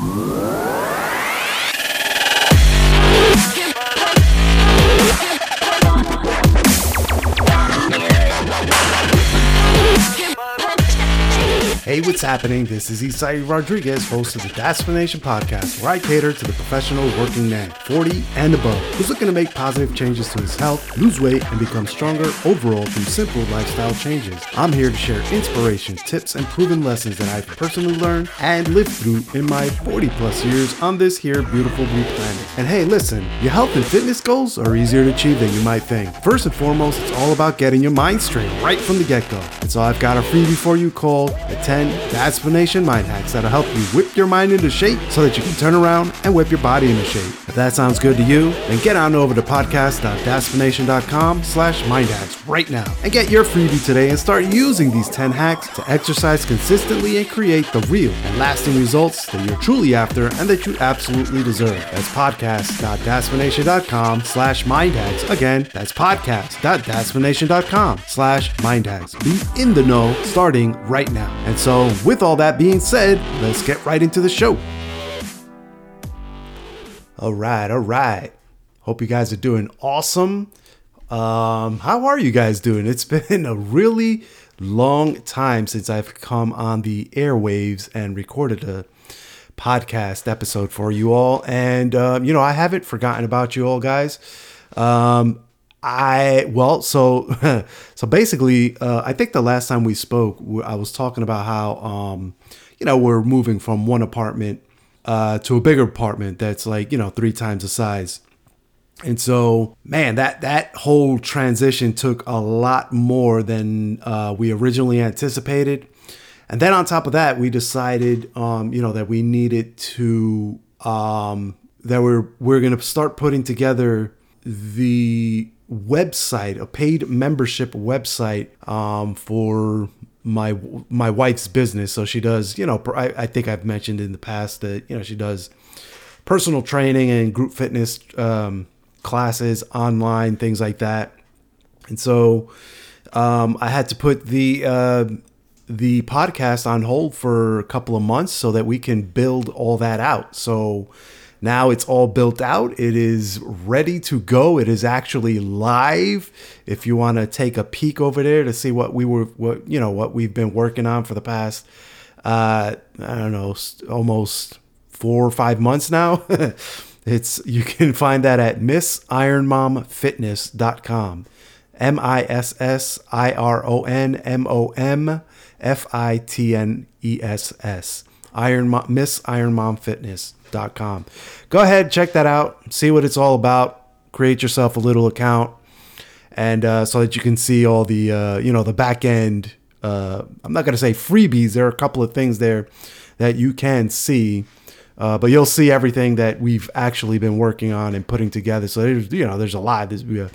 Whoa. Hey, what's happening? This is Isai Rodriguez, host of the Daspination Podcast, where I cater to the professional working man, 40 and above, who's looking to make positive changes to his health, lose weight, and become stronger overall through simple lifestyle changes. I'm here to share inspiration, tips, and proven lessons that I've personally learned and lived through in my 40 plus years on this here beautiful blue planet. And hey, listen, your health and fitness goals are easier to achieve than you might think. First and foremost, it's all about getting your mind straight right from the get go. And so I've got a freebie for you called the 10 Daspination Mind Hacks that'll help you whip your mind into shape so that you can turn around and whip your body into shape. If that sounds good to you, then get on over to podcast.daspination.com slash mindhacks right now and get your freebie today and start using these 10 hacks to exercise consistently and create the real and lasting results that you're truly after and that you absolutely deserve. That's podcast.daspination.com slash mindhacks. Again, that's podcast.daspination.com slash mindhacks. Be in the know starting right now. And so, with all that being said, let's get right into the show. All right, all right. Hope you guys are doing awesome. Um, how are you guys doing? It's been a really long time since I've come on the airwaves and recorded a podcast episode for you all. And, um, you know, I haven't forgotten about you all, guys. Um, I well, so so basically, uh, I think the last time we spoke, I was talking about how um, you know we're moving from one apartment uh, to a bigger apartment that's like you know three times the size. And so, man, that that whole transition took a lot more than uh, we originally anticipated. And then on top of that, we decided, um, you know, that we needed to um, that we're we're gonna start putting together the website, a paid membership website um, for my my wife's business. So she does, you know, I, I, think I've mentioned in the past that you know she does personal training and group fitness um, classes online, things like that. And so um, I had to put the uh, the podcast on hold for a couple of months so that we can build all that out. So now it's all built out. It is ready to go. It is actually live. If you want to take a peek over there to see what we were, what you know, what we've been working on for the past, uh, I don't know, almost four or five months now. it's you can find that at missironmomfitness.com. M I S S I R O N M O M F I T N E S S. Iron Mom, Miss Iron Mom Fitness com. Go ahead, check that out, see what it's all about. Create yourself a little account, and uh, so that you can see all the uh, you know the back end. Uh, I'm not gonna say freebies. There are a couple of things there that you can see. Uh, but you'll see everything that we've actually been working on and putting together. So there's, you know, there's a lot. There's, we uh,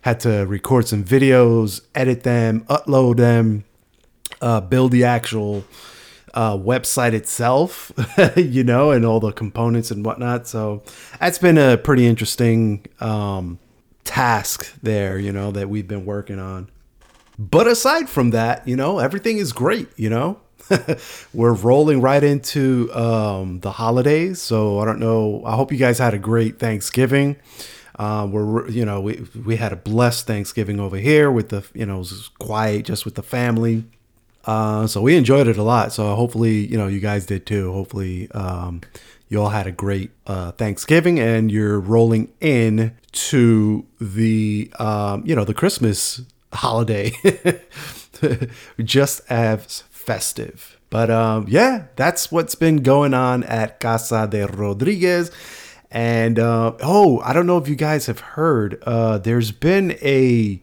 had to record some videos, edit them, upload them, uh, build the actual uh, website itself, you know, and all the components and whatnot. So that's been a pretty interesting um, task there, you know, that we've been working on. But aside from that, you know, everything is great, you know. We're rolling right into um, the holidays. So I don't know. I hope you guys had a great Thanksgiving. Uh, we're you know we we had a blessed Thanksgiving over here with the you know it was quiet just with the family. Uh, so we enjoyed it a lot. So hopefully, you know, you guys did too. Hopefully, um, you all had a great uh, Thanksgiving and you're rolling in to the, um, you know, the Christmas holiday just as festive. But um, yeah, that's what's been going on at Casa de Rodriguez. And uh, oh, I don't know if you guys have heard, uh, there's been a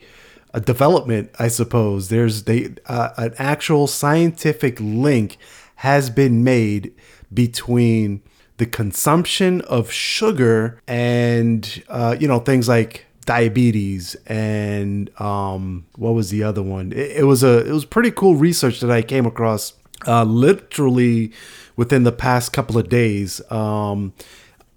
a development, I suppose. There's they uh, an actual scientific link has been made between the consumption of sugar and uh, you know things like diabetes and um, what was the other one? It, it, was a it was pretty cool research that I came across uh, literally within the past couple of days. Um,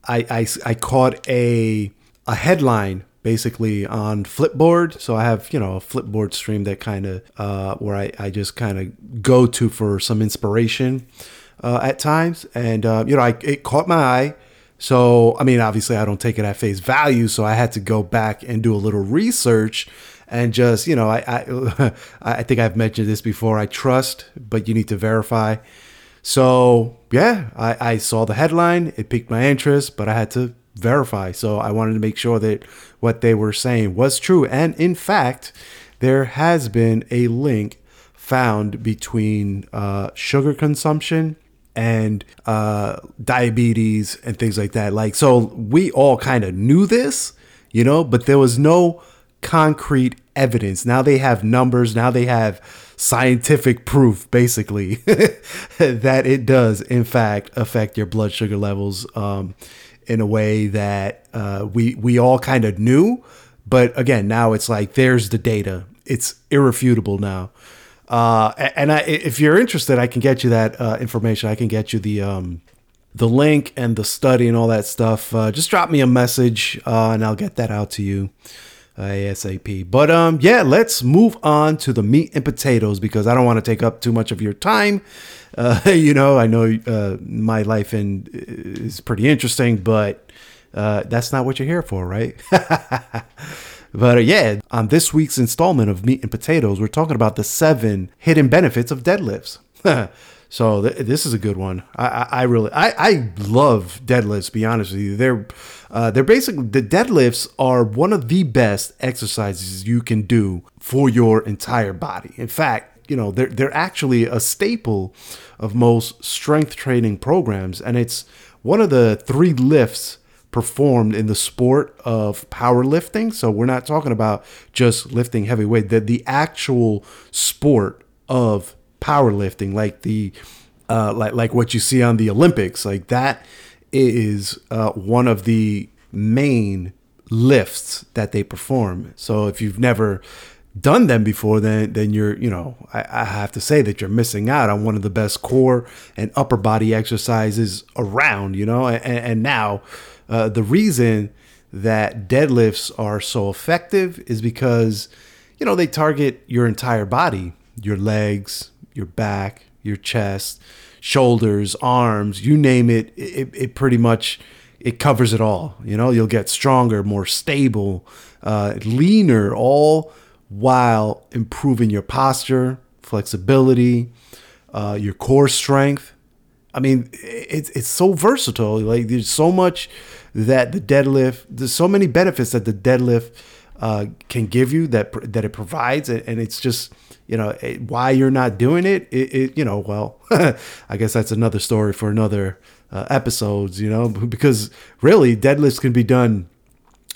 I, I I caught a a headline basically on Flipboard. So I have, you know, a Flipboard stream that kind of, uh, where I, I just kind of go to for some inspiration. uh, at times, and uh, you know, I, it caught my eye. So, I mean, obviously, I don't take it at face value. So, I had to go back and do a little research and just, you know, I, I, I think I've mentioned this before. I trust, but you need to verify. So, yeah, I, I saw the headline. It piqued my interest, but I had to verify. So, I wanted to make sure that what they were saying was true. And in fact, there has been a link found between uh, sugar consumption and uh, diabetes and things like that. Like, so we all kind of knew this, you know, but there was no concrete evidence. Now they have numbers, now they have scientific proof, basically, that it does, in fact, affect your blood sugar levels um, in a way that uh, we, we all kind of knew. But again, now it's like there's the data, it's irrefutable now. Uh, and I, if you're interested, I can get you that uh, information. I can get you the um, the link and the study and all that stuff. Uh, just drop me a message uh, and I'll get that out to you uh, ASAP. But um, yeah, let's move on to the meat and potatoes because I don't want to take up too much of your time. Uh, you know, I know my life in is pretty interesting, but that's not what you're here for, right? But uh, yeah, on this week's installment of Meat and Potatoes, we're talking about the seven hidden benefits of deadlifts. so th- this is a good one. I, I, I really, I, I love deadlifts. Be honest with you, they're uh, they're basically the deadlifts are one of the best exercises you can do for your entire body. In fact, you know they're they're actually a staple of most strength training programs, and it's one of the three lifts performed in the sport of powerlifting. So we're not talking about just lifting heavy weight. The, the actual sport of powerlifting, like the uh, like like what you see on the Olympics, like that is uh, one of the main lifts that they perform. So if you've never done them before, then then you're you know I, I, have to say that you're missing out on one of the best core and upper body exercises around. You know, and, and now uh, the reason that deadlifts are so effective is because, you know, they target your entire body, your legs, your back, your chest, shoulders, arms, you name it, it, it pretty much it covers it all. You know, you'll get stronger, more stable, uh, leaner, all while improving your posture, flexibility, uh, your core strength. I mean, it's it's so versatile. Like there's so much that the deadlift, there's so many benefits that the deadlift uh, can give you that that it provides, and it's just you know why you're not doing it. It, it you know well, I guess that's another story for another uh, episodes. You know because really deadlifts can be done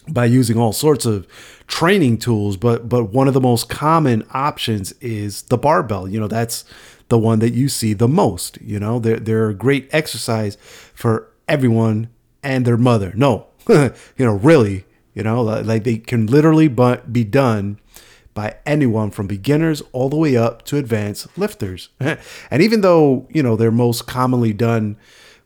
by using all sorts of training tools, but but one of the most common options is the barbell. You know that's the one that you see the most. You know they're they're a great exercise for everyone and their mother. No, you know, really, you know, like they can literally but be done by anyone from beginners all the way up to advanced lifters. and even though, you know, they're most commonly done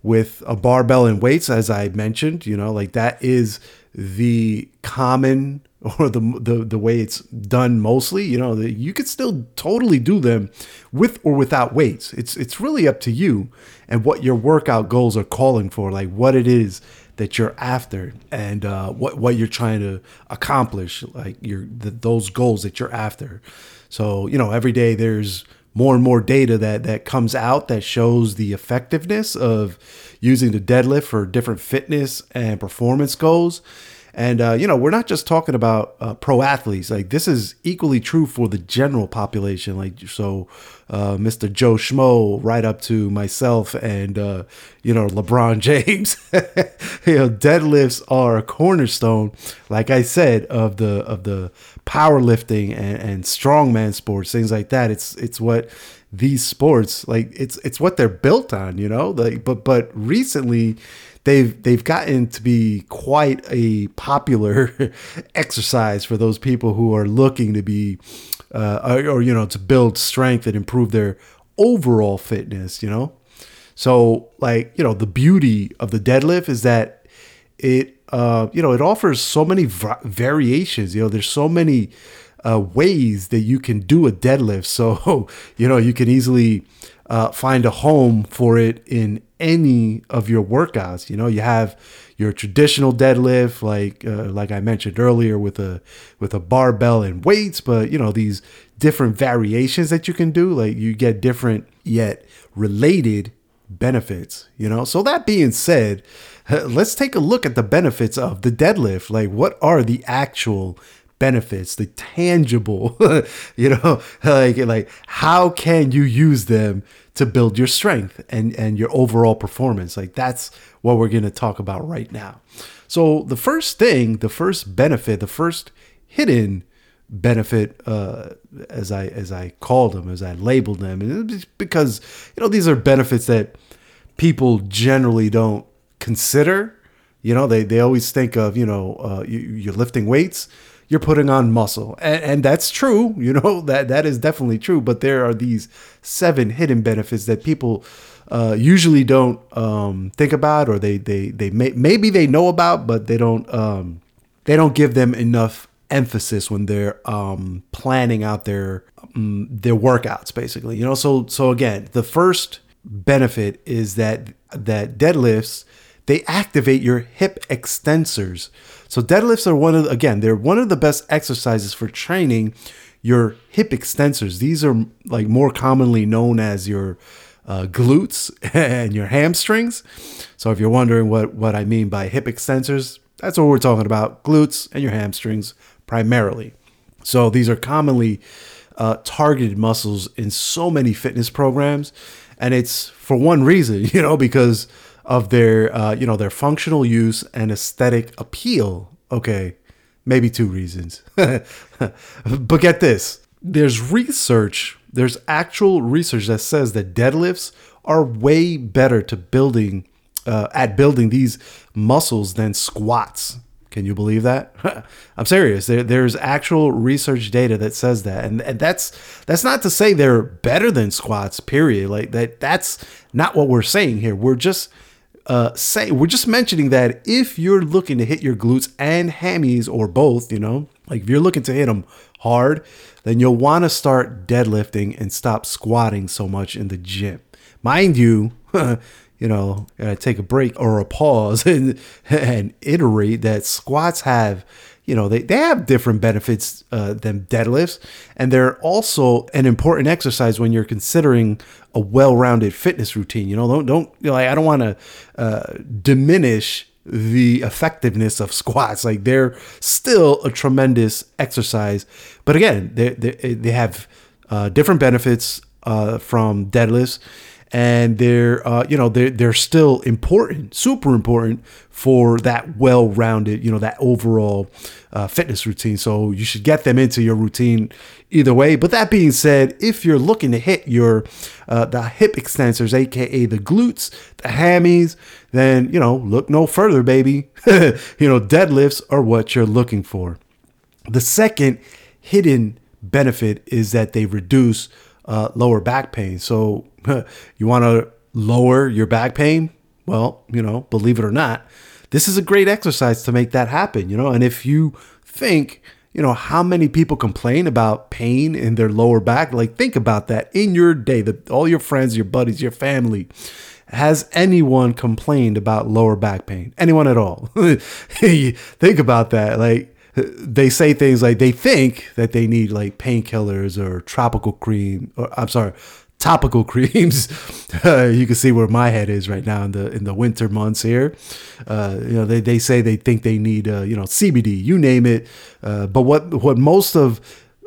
with a barbell and weights, as I mentioned, you know, like that is the common or the the, the way it's done mostly you know you could still totally do them with or without weights. It's it's really up to you and what your workout goals are calling for like what it is that you're after and uh, what what you're trying to accomplish like your the, those goals that you're after. So you know every day there's more and more data that that comes out that shows the effectiveness of using the deadlift for different fitness and performance goals and, uh, you know, we're not just talking about uh, pro athletes. Like, this is equally true for the general population. Like, so uh, Mr. Joe Schmo, right up to myself and, uh, you know, LeBron James. you know, deadlifts are a cornerstone, like I said, of the of the powerlifting and, and strongman sports, things like that. It's it's what these sports like it's it's what they're built on you know? Like but but recently they've they've gotten to be quite a popular exercise for those people who are looking to be uh, or, or, you know to build strength and improve their overall fitness you know? So like you know the beauty of the deadlift is that it uh, you know it offers so many v- variations you know? There's so many uh, ways that you can do a deadlift so you know you can easily uh, find a home for it in any of your workouts. You know, you have your traditional deadlift, like uh, like I mentioned earlier, with a with a barbell and weights, but you know these different variations that you can do, like you get different yet related benefits. You know, so that being said, let's take a look at the benefits of the deadlift. Like, what are the actual benefits, the tangible, you know, like like how can you use them to build your strength and and your overall performance? Like that's what we're going to talk about right now. So the first thing, the first benefit, the first hidden benefit uh, as I as I called them, as I labeled them, because you know these are benefits that people generally don't consider. You know, they they always think of you know uh, you, you're lifting weights you're putting on muscle. And, and, that's true, you know, that that is definitely true. But there are these seven hidden benefits that people uh, usually don't um, think about, or they they they may, maybe they know about, but they don't um, they don't give them enough emphasis when they're um, planning out their um, their workouts, basically. You know, so so again, the first benefit is that that deadlifts they activate your hip extensors. So deadlifts are one of again, they're one of the best exercises for training your hip extensors. These are like more commonly known as your uh, glutes and your hamstrings. So if you're wondering what what I mean by hip extensors, that's what we're talking about, glutes and your hamstrings primarily. So these are commonly uh, targeted muscles in so many fitness programs, and it's for one reason, you know, because of their uh, you know their functional use and aesthetic appeal. Okay, maybe two reasons. but get this: there's research, there's actual research that says that deadlifts are way better to building uh, at building these muscles than squats. Can you believe that? I'm serious. There, there's actual research data that says that, and, and that's that's not to say they're better than squats. Period. Like that. That's not what we're saying here. We're just uh, say we're just mentioning that if you're looking to hit your glutes and hammies or both, you know, like if you're looking to hit them hard, then you'll want to start deadlifting and stop squatting so much in the gym. Mind you, you know, take a break or a pause and and iterate that squats have you know they, they have different benefits uh, than deadlifts. And they're also an important exercise when you're considering a well-rounded fitness routine you know don't don't you know, like, i don't want to uh, diminish the effectiveness of squats. Like they're still a tremendous exercise. But again they, they, they have uh, different benefits uh, from deadlifts and they're uh, you know they're they're still important, super important for that well-rounded you know that overall uh, fitness routine. So you should get them into your routine either way. But that being said, if you're looking to hit your uh, the hip extensors, aka the glutes, the hammies, then you know look no further, baby. you know deadlifts are what you're looking for. The second hidden benefit is that they reduce uh, lower back pain. So you want to lower your back pain? Well, you know, believe it or not, this is a great exercise to make that happen, you know. And if you think, you know, how many people complain about pain in their lower back, like think about that in your day, that all your friends, your buddies, your family. Has anyone complained about lower back pain? Anyone at all? think about that. Like, they say things like they think that they need like painkillers or tropical cream or I'm sorry, topical creams. You can see where my head is right now in the in the winter months here. Uh, you know, they, they say they think they need uh, you know CBD, you name it. Uh, but what what most of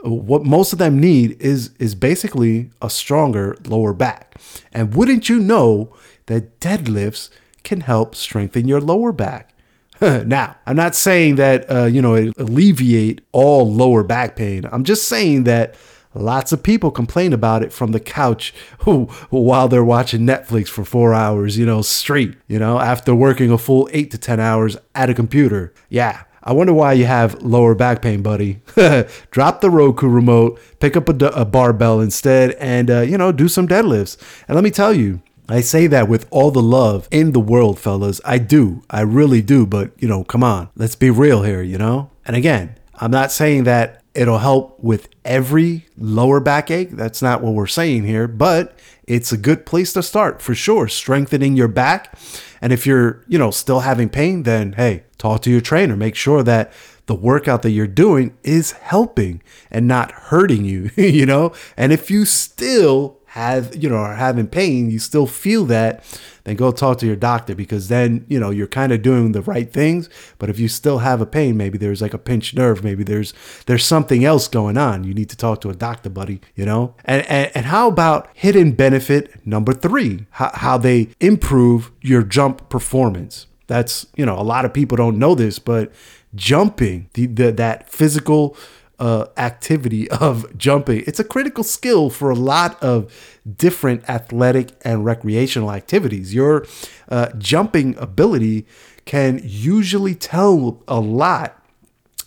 what most of them need is is basically a stronger lower back. And wouldn't you know that deadlifts can help strengthen your lower back? now, I'm not saying that, uh, you know, it alleviate all lower back pain. I'm just saying that lots of people complain about it from the couch while they're watching Netflix for four hours, you know, straight, you know, after working a full eight to 10 hours at a computer. Yeah. I wonder why you have lower back pain, buddy. Drop the Roku remote, pick up a, a barbell instead, and, uh, you know, do some deadlifts. And let me tell you, I say that with all the love in the world, fellas. I do. I really do. But, you know, come on. Let's be real here, you know? And again, I'm not saying that It'll help with every lower backache. That's not what we're saying here, but it's a good place to start for sure, strengthening your back. And if you're, you know, still having pain, then hey, talk to your trainer. Make sure that the workout that you're doing is helping and not hurting you, you know? And if you still have, you know, are having pain, you still feel that, then go talk to your doctor because then, you know, you're kind of doing the right things. But if you still have a pain, maybe there's like a pinched nerve, maybe there's there's something else going on. You need to talk to a doctor, buddy, you know? And and, and how about hidden benefit number three? How, how they improve your jump performance. That's, you know, a lot of people don't know this, but jumping, the, the that physical uh, activity of jumping. It's a critical skill for a lot of different athletic and recreational activities. Your uh, jumping ability can usually tell a lot.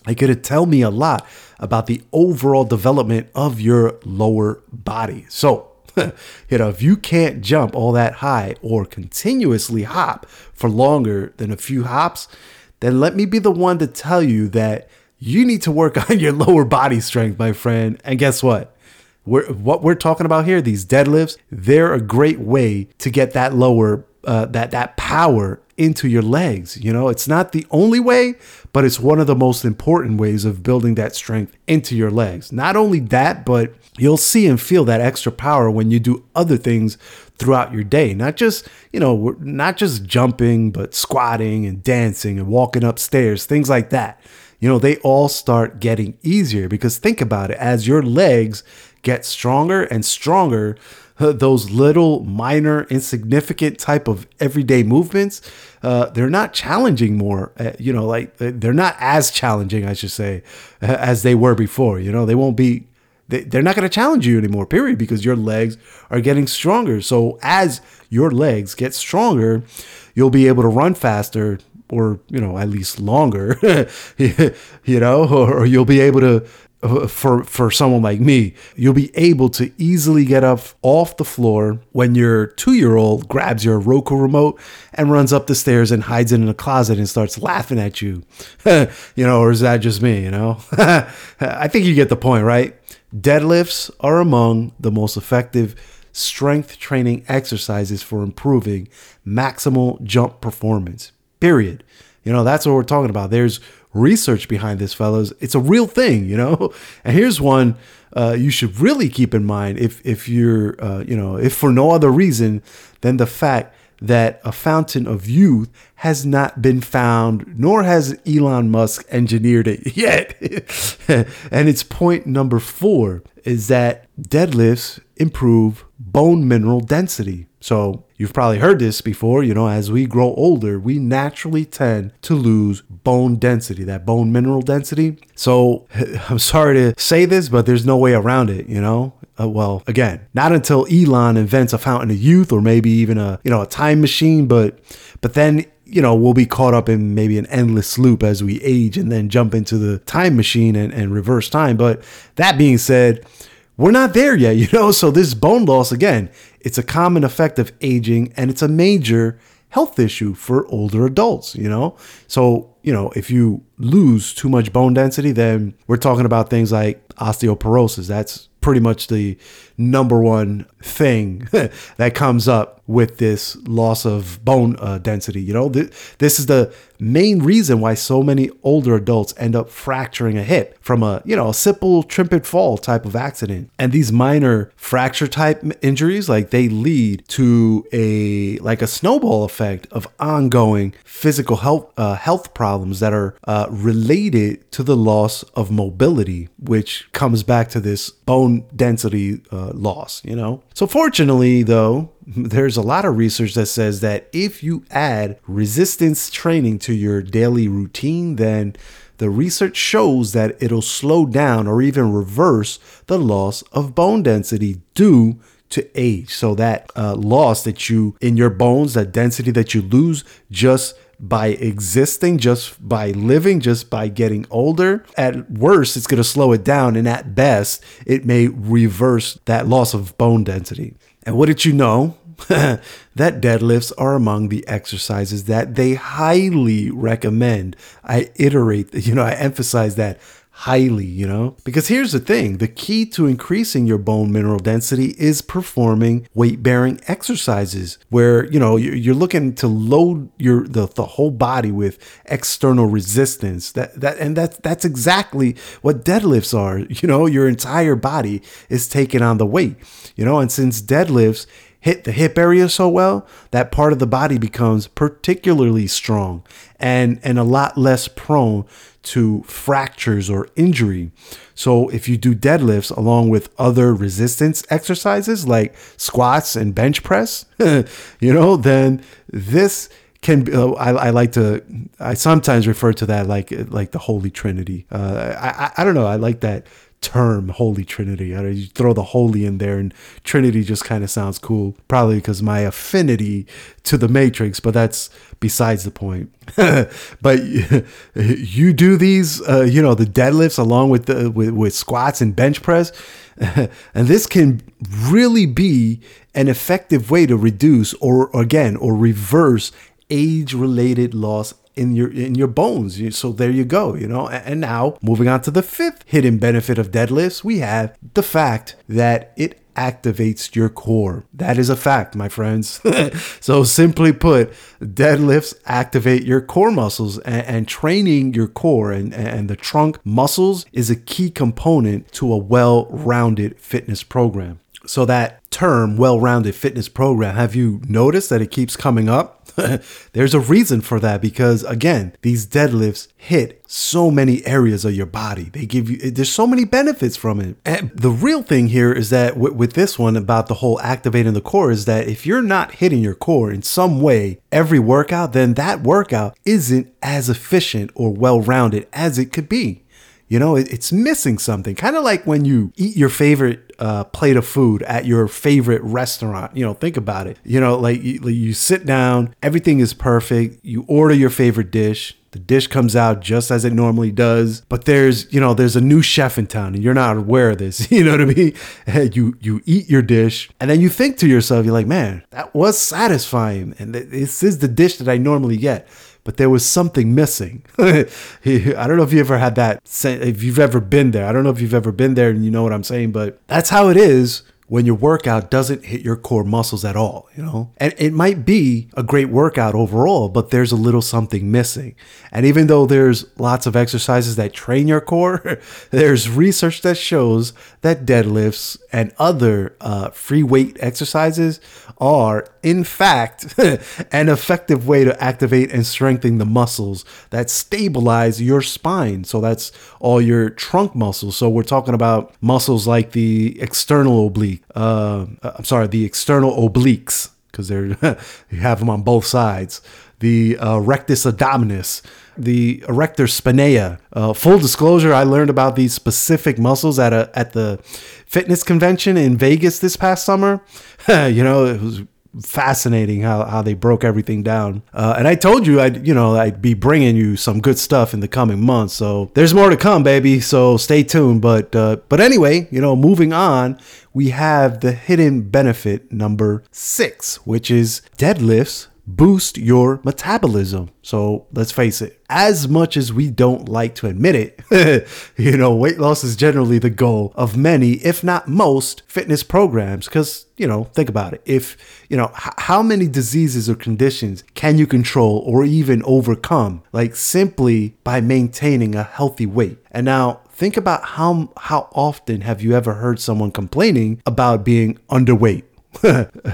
It could tell me a lot about the overall development of your lower body. So, you know, if you can't jump all that high or continuously hop for longer than a few hops, then let me be the one to tell you that you need to work on your lower body strength, my friend. And guess what? We're, what we're talking about here, these deadlifts, they're a great way to get that lower, uh, that that power into your legs. You know, it's not the only way, but it's one of the most important ways of building that strength into your legs. Not only that, but you'll see and feel that extra power when you do other things throughout your day. Not just, you know, not just jumping, but squatting and dancing and walking upstairs, things like that you know, they all start getting easier because think about it as your legs get stronger and stronger, those little minor insignificant type of everyday movements uh, they're not challenging more uh, you know like they're not as challenging i should say as they were before you know they won't be they, they're not going to challenge you anymore period because your legs are getting stronger. So as your legs get stronger you'll be able to run faster or you know at least longer you know or, or, you'll be able to for for someone like me you'll be able to easily get up off the floor when your 2-year-old grabs your Roku remote and runs up the stairs and hides it in a closet and starts laughing at you. You know or is that just me you know? I think you get the point right? Deadlifts are among the most effective strength training exercises for improving maximal jump performance period. You know, that's what we're talking about. There's research behind this, fellas. It's a real thing, you know? And here's one uh, you should really keep in mind if, if you're, uh, you know, if for no other reason than the fact that a fountain of youth has not been found, nor has Elon Musk engineered it yet. and it's point number four is that deadlifts improve bone mineral density. So you've probably heard this before, you know, as we grow older, we naturally tend to lose bone density, that bone mineral density. So I'm sorry to say this, but there's no way around it, you know? Uh, well, again, not until Elon invents a fountain of youth or maybe even a, you know, a time machine, but but then you know, we'll be caught up in maybe an endless loop as we age and then jump into the time machine and, and reverse time. But that being said, we're not there yet, you know? So this bone loss, again, it's a common effect of aging and it's a major health issue for older adults, you know? So, you know, if you lose too much bone density, then we're talking about things like osteoporosis. That's pretty much the number one thing that comes up with this loss of bone uh, density. You know, th- this is the main reason why so many older adults end up fracturing a hip from a, you know, a simple trip fall type of accident. And these minor fracture type injuries, like they lead to a, like a snowball effect of ongoing physical health, uh, health problems that are uh, related to the loss of mobility, which comes back to this bone density uh, loss, you know? So, fortunately, though, there's a lot of research that says that if you add resistance training to your daily routine, then the research shows that it'll slow down or even reverse the loss of bone density due to age. So that uh, loss that you in your bones, that density that you lose just by existing, just by living, just by getting older. At worst, it's going to slow it down. And at best, it may reverse that loss of bone density. And what did you know? that deadlifts are among the exercises that they highly recommend. I iterate, you know, I emphasize that highly, you know? Because here's the thing the key to increasing your bone mineral density is performing weight bearing exercises where, you know, you're looking to load your the, the whole body with external resistance. That that and that's that's exactly what deadlifts are. You know, your entire body is taking on the weight. You know, and since deadlifts hit the hip area so well, that part of the body becomes particularly strong and, and a lot less prone to fractures or injury. So if you do deadlifts along with other resistance exercises like squats and bench press, you know, then this can be, uh, I, I, like to I sometimes refer to that like like the Holy Trinity. Uh, I I don't know. I like that term holy trinity. You throw the holy in there and trinity just kind of sounds cool probably because my affinity to the matrix but that's besides the point. But you do these uh, you know the deadlifts along with the with, with squats and bench press and this can really be an effective way to reduce or again or reverse age related loss in your in your bones. So there you go, you know. And now moving on to the fifth hidden benefit of deadlifts, we have the fact that it activates your core. That is a fact, my friends. so simply put, deadlifts activate your core muscles and, and training your core and, and the trunk muscles is a key component to a well-rounded fitness program. So that term well-rounded fitness program, have you noticed that it keeps coming up? There's a reason for that because again, these deadlifts hit so many areas of your body. They give you there's so many benefits from it. And the real thing here is that with, with this one about the whole activating the core is that if you're not hitting your core in some way every workout, then that workout isn't as efficient or well-rounded as it could be. You know, it, it's missing something. Kind of like when you eat your favorite uh, plate of food at your favorite restaurant. You know, think about it. You know, like you, you sit down, everything is perfect. You order your favorite dish. The dish comes out just as it normally does, but there's, you know, there's a new chef in town and you're not aware of this. You know what I mean? You you eat your dish and then you think to yourself, you're like, man, that was satisfying, and this is the dish that I normally get but there was something missing. I don't know if you ever had that, if you've ever been there. I don't know if you've ever been there and you know what I'm saying, but that's how it is when your workout doesn't hit your core muscles at all, you know? And it might be a great workout overall, but there's a little something missing. And even though there's lots of exercises that train your core, there's research that shows that deadlifts and other uh, free weight exercises are, in fact, an effective way to activate and strengthen the muscles that stabilize your spine. So that's all your trunk muscles. So we're talking about muscles like the external oblique uh, I'm sorry, the external obliques, because they're you have them on both sides. The uh, rectus abdominis, the erector spinae. Uh, full disclosure: I learned about these specific muscles at a at the fitness convention in Vegas this past summer. you know, it was fascinating how, how they broke everything down. Uh, and I told you I'd you know I'd be bringing you some good stuff in the coming months. So there's more to come, baby. So stay tuned. But uh, but anyway, you know, moving on, we have the hidden benefit number six, which is deadlifts boost your metabolism. So let's face it, as much as we don't like to admit it, you know, weight loss is generally the goal of many, if not most, fitness programs. Because, you know, think about it. If, you know, h- how many diseases or conditions can you control or even overcome, like simply by maintaining a healthy weight? And now, think about how how often have you ever heard someone complaining about being underweight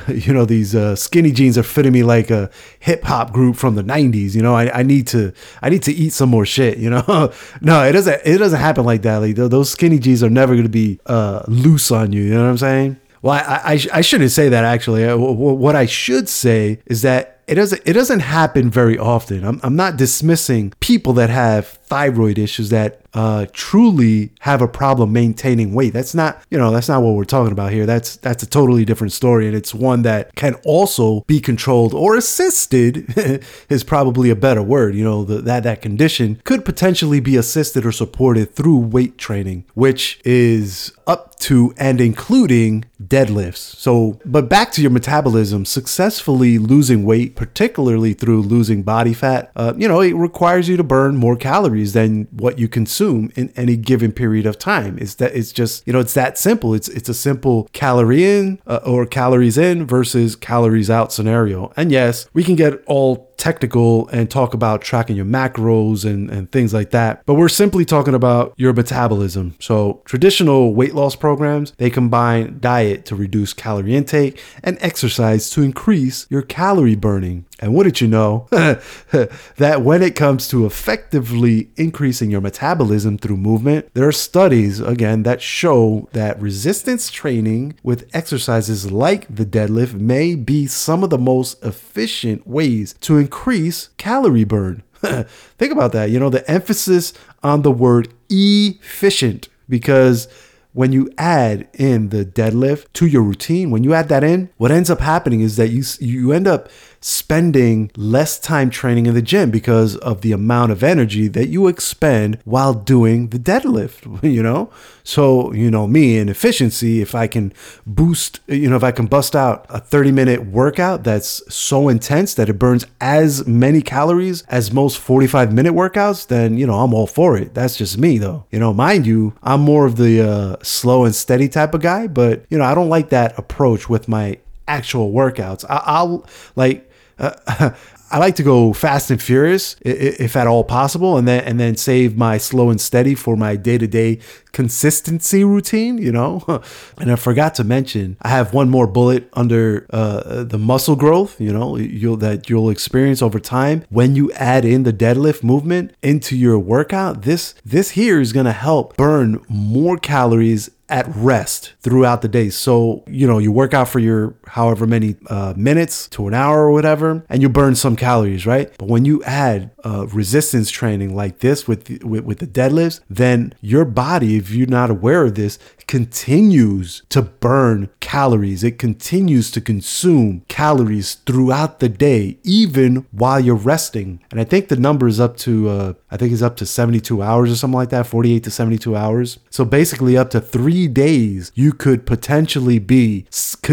you know, these uh, skinny jeans are fitting me like a hip hop group from the '90s. You know, I, I need to I need to eat some more shit. You know, no, it doesn't it doesn't happen like that. Like those skinny jeans are never going to be uh, loose on you. You know what I'm saying? Well, I, I, I shouldn't say that actually. Uh, what I should say is that it doesn't it doesn't happen very often. I'm, I'm not dismissing people that have thyroid issues that uh, truly have a problem maintaining weight. That's not you know that's not what we're talking about here. That's that's a totally different story, and it's one that can also be controlled or assisted is probably a better word. You know the, that that condition could potentially be assisted or supported through weight training, which is up to and including deadlifts. So, but back to your metabolism, successfully losing weight particularly through losing body fat, uh, you know, it requires you to burn more calories than what you consume consume in any given period of time. It's that it's just you know it's that simple. It's it's a simple calorie in uh, or calories in versus calories out scenario. And yes, we can get all technical and talk about tracking your macros and, and things like that. But we're simply talking about your metabolism. So traditional weight loss programs, they combine diet to reduce calorie intake and exercise to increase your calorie burning. And what did you know? that when it comes to effectively increasing your metabolism through movement, there are studies, again, that show that resistance training with exercises like the deadlift may be some of the most efficient ways to increase calorie burn. Think about that. You know, the emphasis on the word efficient because when you add in the deadlift to your routine, when you add that in, what ends up happening is that you you end up spending less time training in the gym because of the amount of energy that you expend while doing the deadlift, you know? So, you know, me in efficiency, if I can boost, you know, if I can bust out a 30 minute workout that's so intense that it burns as many calories as most 45 minute workouts, then, you know, I'm all for it. That's just me though. You know, mind you, I'm more of the uh, slow and steady type of guy, but, you know, I don't like that approach with my actual workouts. I, will like uh, I like to go fast and furious if at all possible, and then and then save my slow and steady for my day to day consistency routine. You know, and I forgot to mention I have one more bullet under uh, the muscle growth. You know, you'll that you'll experience over time when you add in the deadlift movement into your workout. This this here is gonna help burn more calories at rest throughout the day. So, you know, you work out for your however many uh, minutes to an hour or whatever, and you burn some calories, right? But when you add uh, resistance training like this with the, with, with the deadlifts, then your body, if you're not aware of this, continues to burn calories. It continues to consume calories throughout the day, even while you're resting. And I think the number is up to, uh, I think it's up to 72 hours or something like that, 48 to 72 hours. So basically, up to three days, you could potentially be,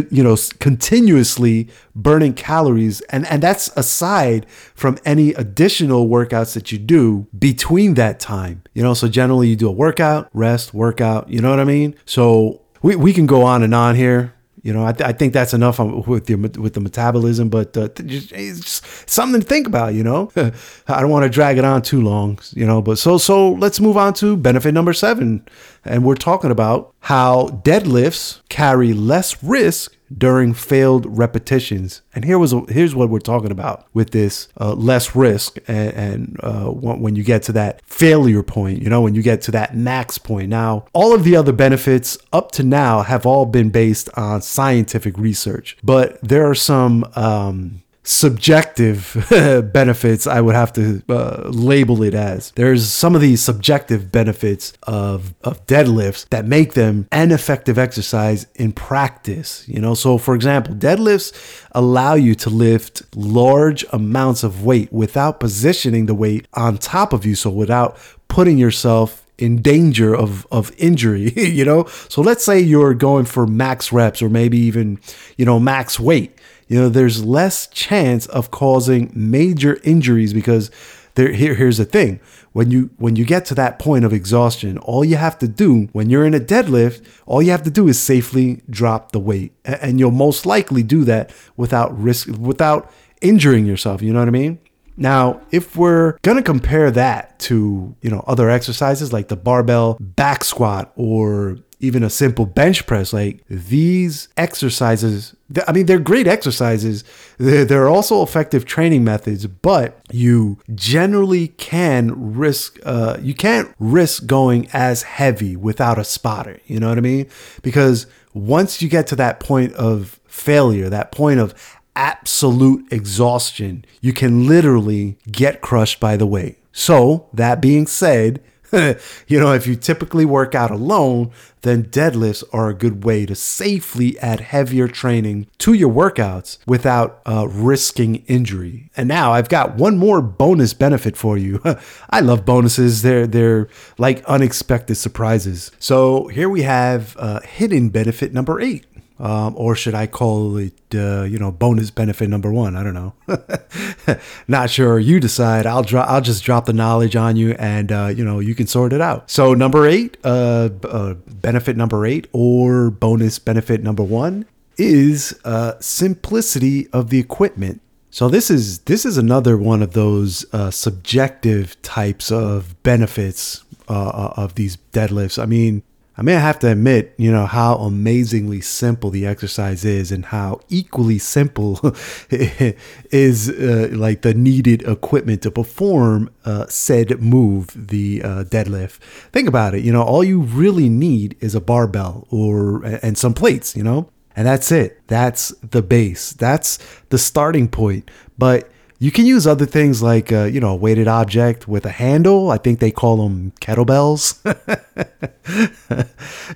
you know, continuously burning calories. And, and that's aside from any additional workouts that you do between that time. You know, so generally you do a workout, rest, workout, you know what I mean? So we, we can go on and on here. You know, I, th- I think that's enough with your with the metabolism, but uh, just, it's just something to think about. You know, I don't want to drag it on too long. You know, but so so let's move on to benefit number seven, and we're talking about how deadlifts carry less risk during failed repetitions. And here was here's what we're talking about with this uh, less risk and, and uh, when you get to that failure point, you know, when you get to that max point. Now, all of the other benefits up to now have all been based on scientific research, but there are some um, subjective benefits I would have to uh, label it as. There's some of these subjective benefits of, of deadlifts that make them an effective exercise in practice. You know, so for example, deadlifts allow you to lift large amounts of weight without positioning the weight on top of you. So without putting yourself in danger of of injury you know so let's say you're going for max reps or maybe even you know max weight you know, there's less chance of causing major injuries because there here, here's the thing. When you when you get to that point of exhaustion, all you have to do when you're in a deadlift, all you have to do is safely drop the weight. And you'll most likely do that without risk without injuring yourself, you know what I mean? Now, if we're going to compare that to, you know, other exercises like the barbell back squat or even a simple bench press, like these exercises, I mean, they're great exercises. They're also effective training methods, but you generally can risk, uh, you can't risk going as heavy without a spotter. You know what I mean? Because once you get to that point of failure, that point of absolute exhaustion, you can literally get crushed by the weight. So, that being said, you know, if you typically work out alone, then deadlifts are a good way to safely add heavier training to your workouts without uh, risking injury. And now I've got one more bonus benefit for you. I love bonuses. They're they're like unexpected surprises. So here we have uh, hidden benefit number eight Um, or should I call it, uh, you know, bonus benefit number one? I don't know. Not sure. You decide. I'll drop. I'll just drop the knowledge on you, and uh, you know, you can sort it out. So number eight, uh, uh benefit number eight, or bonus benefit number one is uh, simplicity of the equipment. So this is this is another one of those uh, subjective types of benefits of these deadlifts. I mean, I may have to admit, you know, how amazingly simple the exercise is and how equally simple is uh, like the needed equipment to perform uh, said move, the uh, deadlift. Think about it, you know, all you really need is a barbell or and some plates, you know? And that's it. That's the base. That's the starting point. But you can use other things like, uh, you know, a weighted object with a handle. I think they call them kettlebells.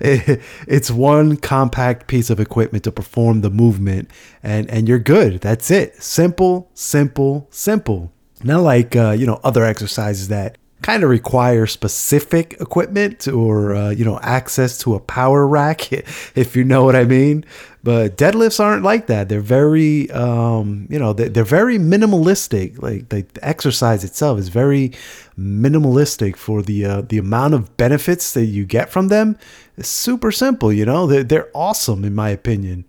it's one compact piece of equipment to perform the movement, and, and you're good. That's it. Simple, simple, simple. Not like, uh, you know, other exercises that kind of require specific equipment or uh, you know access to a power rack if you know what i mean. But deadlifts aren't like that. They're very um, you know they're, very minimalistic. Like the exercise itself is very minimalistic for the uh, the amount of benefits that you get from them. It's super simple you know? They're, they're awesome in my opinion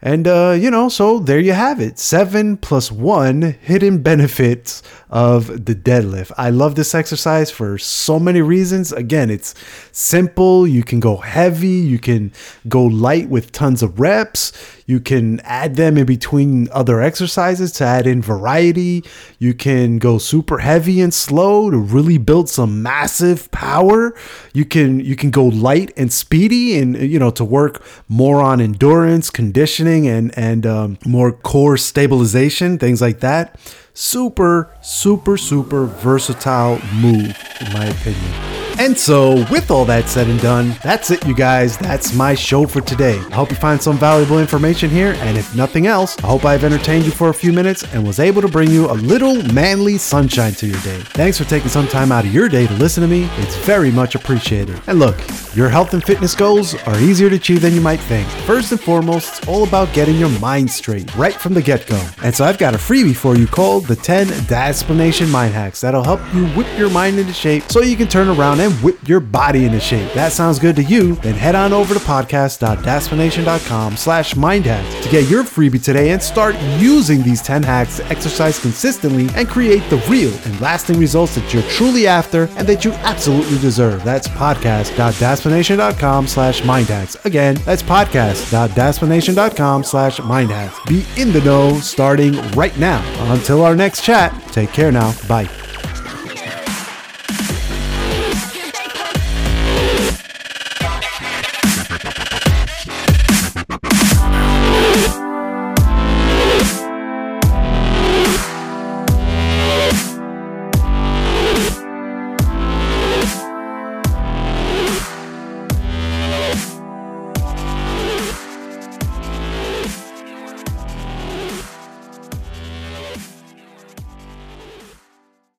and, uh, you know, so there you have it. Seven plus one hidden benefits of the deadlift. I love this exercise for so many reasons. Again, it's simple. You can go heavy. You can go light with tons of reps. You can add them in between other exercises to add in variety. You can go super heavy and slow to really build some massive power. You can you can go light and speedy and you know to work more on endurance, conditioning and and um, more core stabilization, things like that. Super super super versatile move in my opinion. And so, with all that said and done, that's it, you guys. That's my show for today. I hope you find some valuable information here, and if nothing else, I hope I've entertained you for a few minutes and was able to bring you a little manly sunshine to your day. Thanks for taking some time out of your day to listen to me. It's very much appreciated. And look, your health and fitness goals are easier to achieve than you might think. First and foremost, it's all about getting your mind straight right from the get go. And so, I've got a freebie for you called the 10 Dasplanation Mind Hacks that'll help you whip your mind into shape so you can turn around and and whip your body into shape. That sounds good to you? Then head on over to podcast.dasplanation.com slash mindhacks to get your freebie today and start using these 10 hacks to exercise consistently and create the real and lasting results that you're truly after and that you absolutely deserve. That's podcast.dasplanation.com slash mindhacks. Again, that's podcast.dasplanation.com slash mindhacks. Be in the know starting right now. Until our next chat, take care now. Bye.